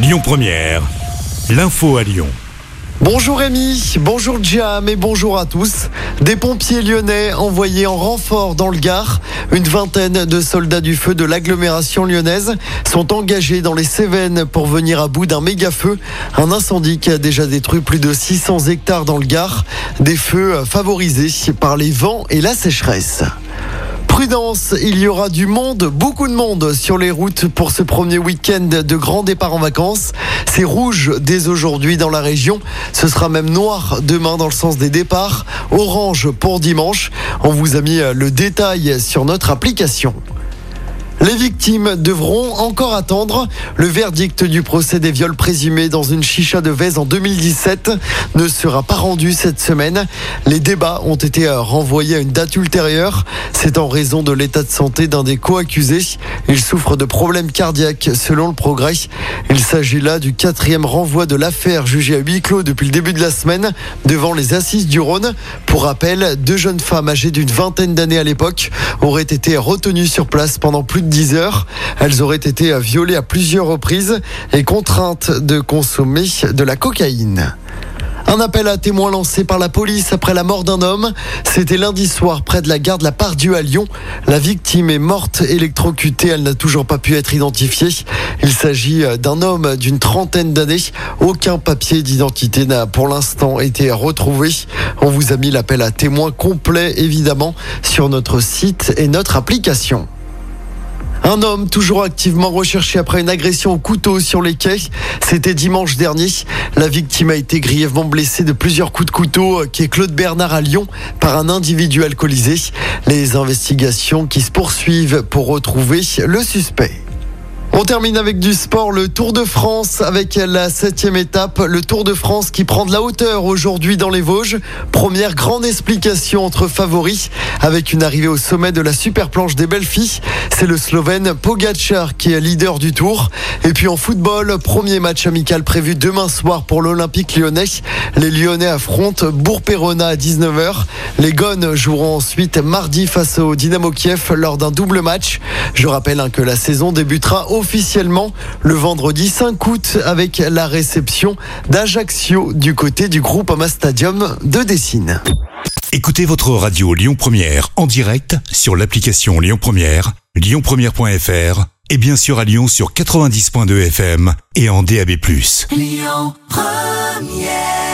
Lyon Première, l'info à Lyon. Bonjour Rémi, bonjour Jam et bonjour à tous. Des pompiers lyonnais envoyés en renfort dans le Gard. Une vingtaine de soldats du feu de l'agglomération lyonnaise sont engagés dans les Cévennes pour venir à bout d'un méga feu. Un incendie qui a déjà détruit plus de 600 hectares dans le Gard. Des feux favorisés par les vents et la sécheresse. Prudence, il y aura du monde, beaucoup de monde sur les routes pour ce premier week-end de grand départ en vacances. C'est rouge dès aujourd'hui dans la région. Ce sera même noir demain dans le sens des départs. Orange pour dimanche. On vous a mis le détail sur notre application. Les victimes devront encore attendre. Le verdict du procès des viols présumés dans une chicha de Vez en 2017 ne sera pas rendu cette semaine. Les débats ont été renvoyés à une date ultérieure. C'est en raison de l'état de santé d'un des co-accusés. Il souffre de problèmes cardiaques selon le progrès. Il s'agit là du quatrième renvoi de l'affaire jugée à huis clos depuis le début de la semaine devant les assises du Rhône. Pour rappel, deux jeunes femmes âgées d'une vingtaine d'années à l'époque auraient été retenues sur place pendant plus de 10 heures. Elles auraient été violées à plusieurs reprises et contraintes de consommer de la cocaïne. Un appel à témoins lancé par la police après la mort d'un homme. C'était lundi soir près de la gare de la Pardieu à Lyon. La victime est morte électrocutée. Elle n'a toujours pas pu être identifiée. Il s'agit d'un homme d'une trentaine d'années. Aucun papier d'identité n'a pour l'instant été retrouvé. On vous a mis l'appel à témoins complet évidemment sur notre site et notre application. Un homme toujours activement recherché après une agression au couteau sur les quais. C'était dimanche dernier. La victime a été grièvement blessée de plusieurs coups de couteau qui est Claude Bernard à Lyon par un individu alcoolisé. Les investigations qui se poursuivent pour retrouver le suspect. On termine avec du sport, le Tour de France avec la septième étape, le Tour de France qui prend de la hauteur aujourd'hui dans les Vosges. Première grande explication entre favoris avec une arrivée au sommet de la super planche des belles. C'est le Slovène Pogacar qui est leader du Tour. Et puis en football, premier match amical prévu demain soir pour l'Olympique lyonnais. Les Lyonnais affrontent Bourg-Perona à 19h. Les Gones joueront ensuite mardi face au Dynamo Kiev lors d'un double match. Je rappelle hein, que la saison débutera au officiellement le vendredi 5 août avec la réception d'Ajaccio du côté du groupe Ama Stadium de Dessine. Écoutez votre radio Lyon Première en direct sur l'application Lyon Première, lyonpremière.fr et bien sûr à Lyon sur 90.2 FM et en DAB+. Lyon Première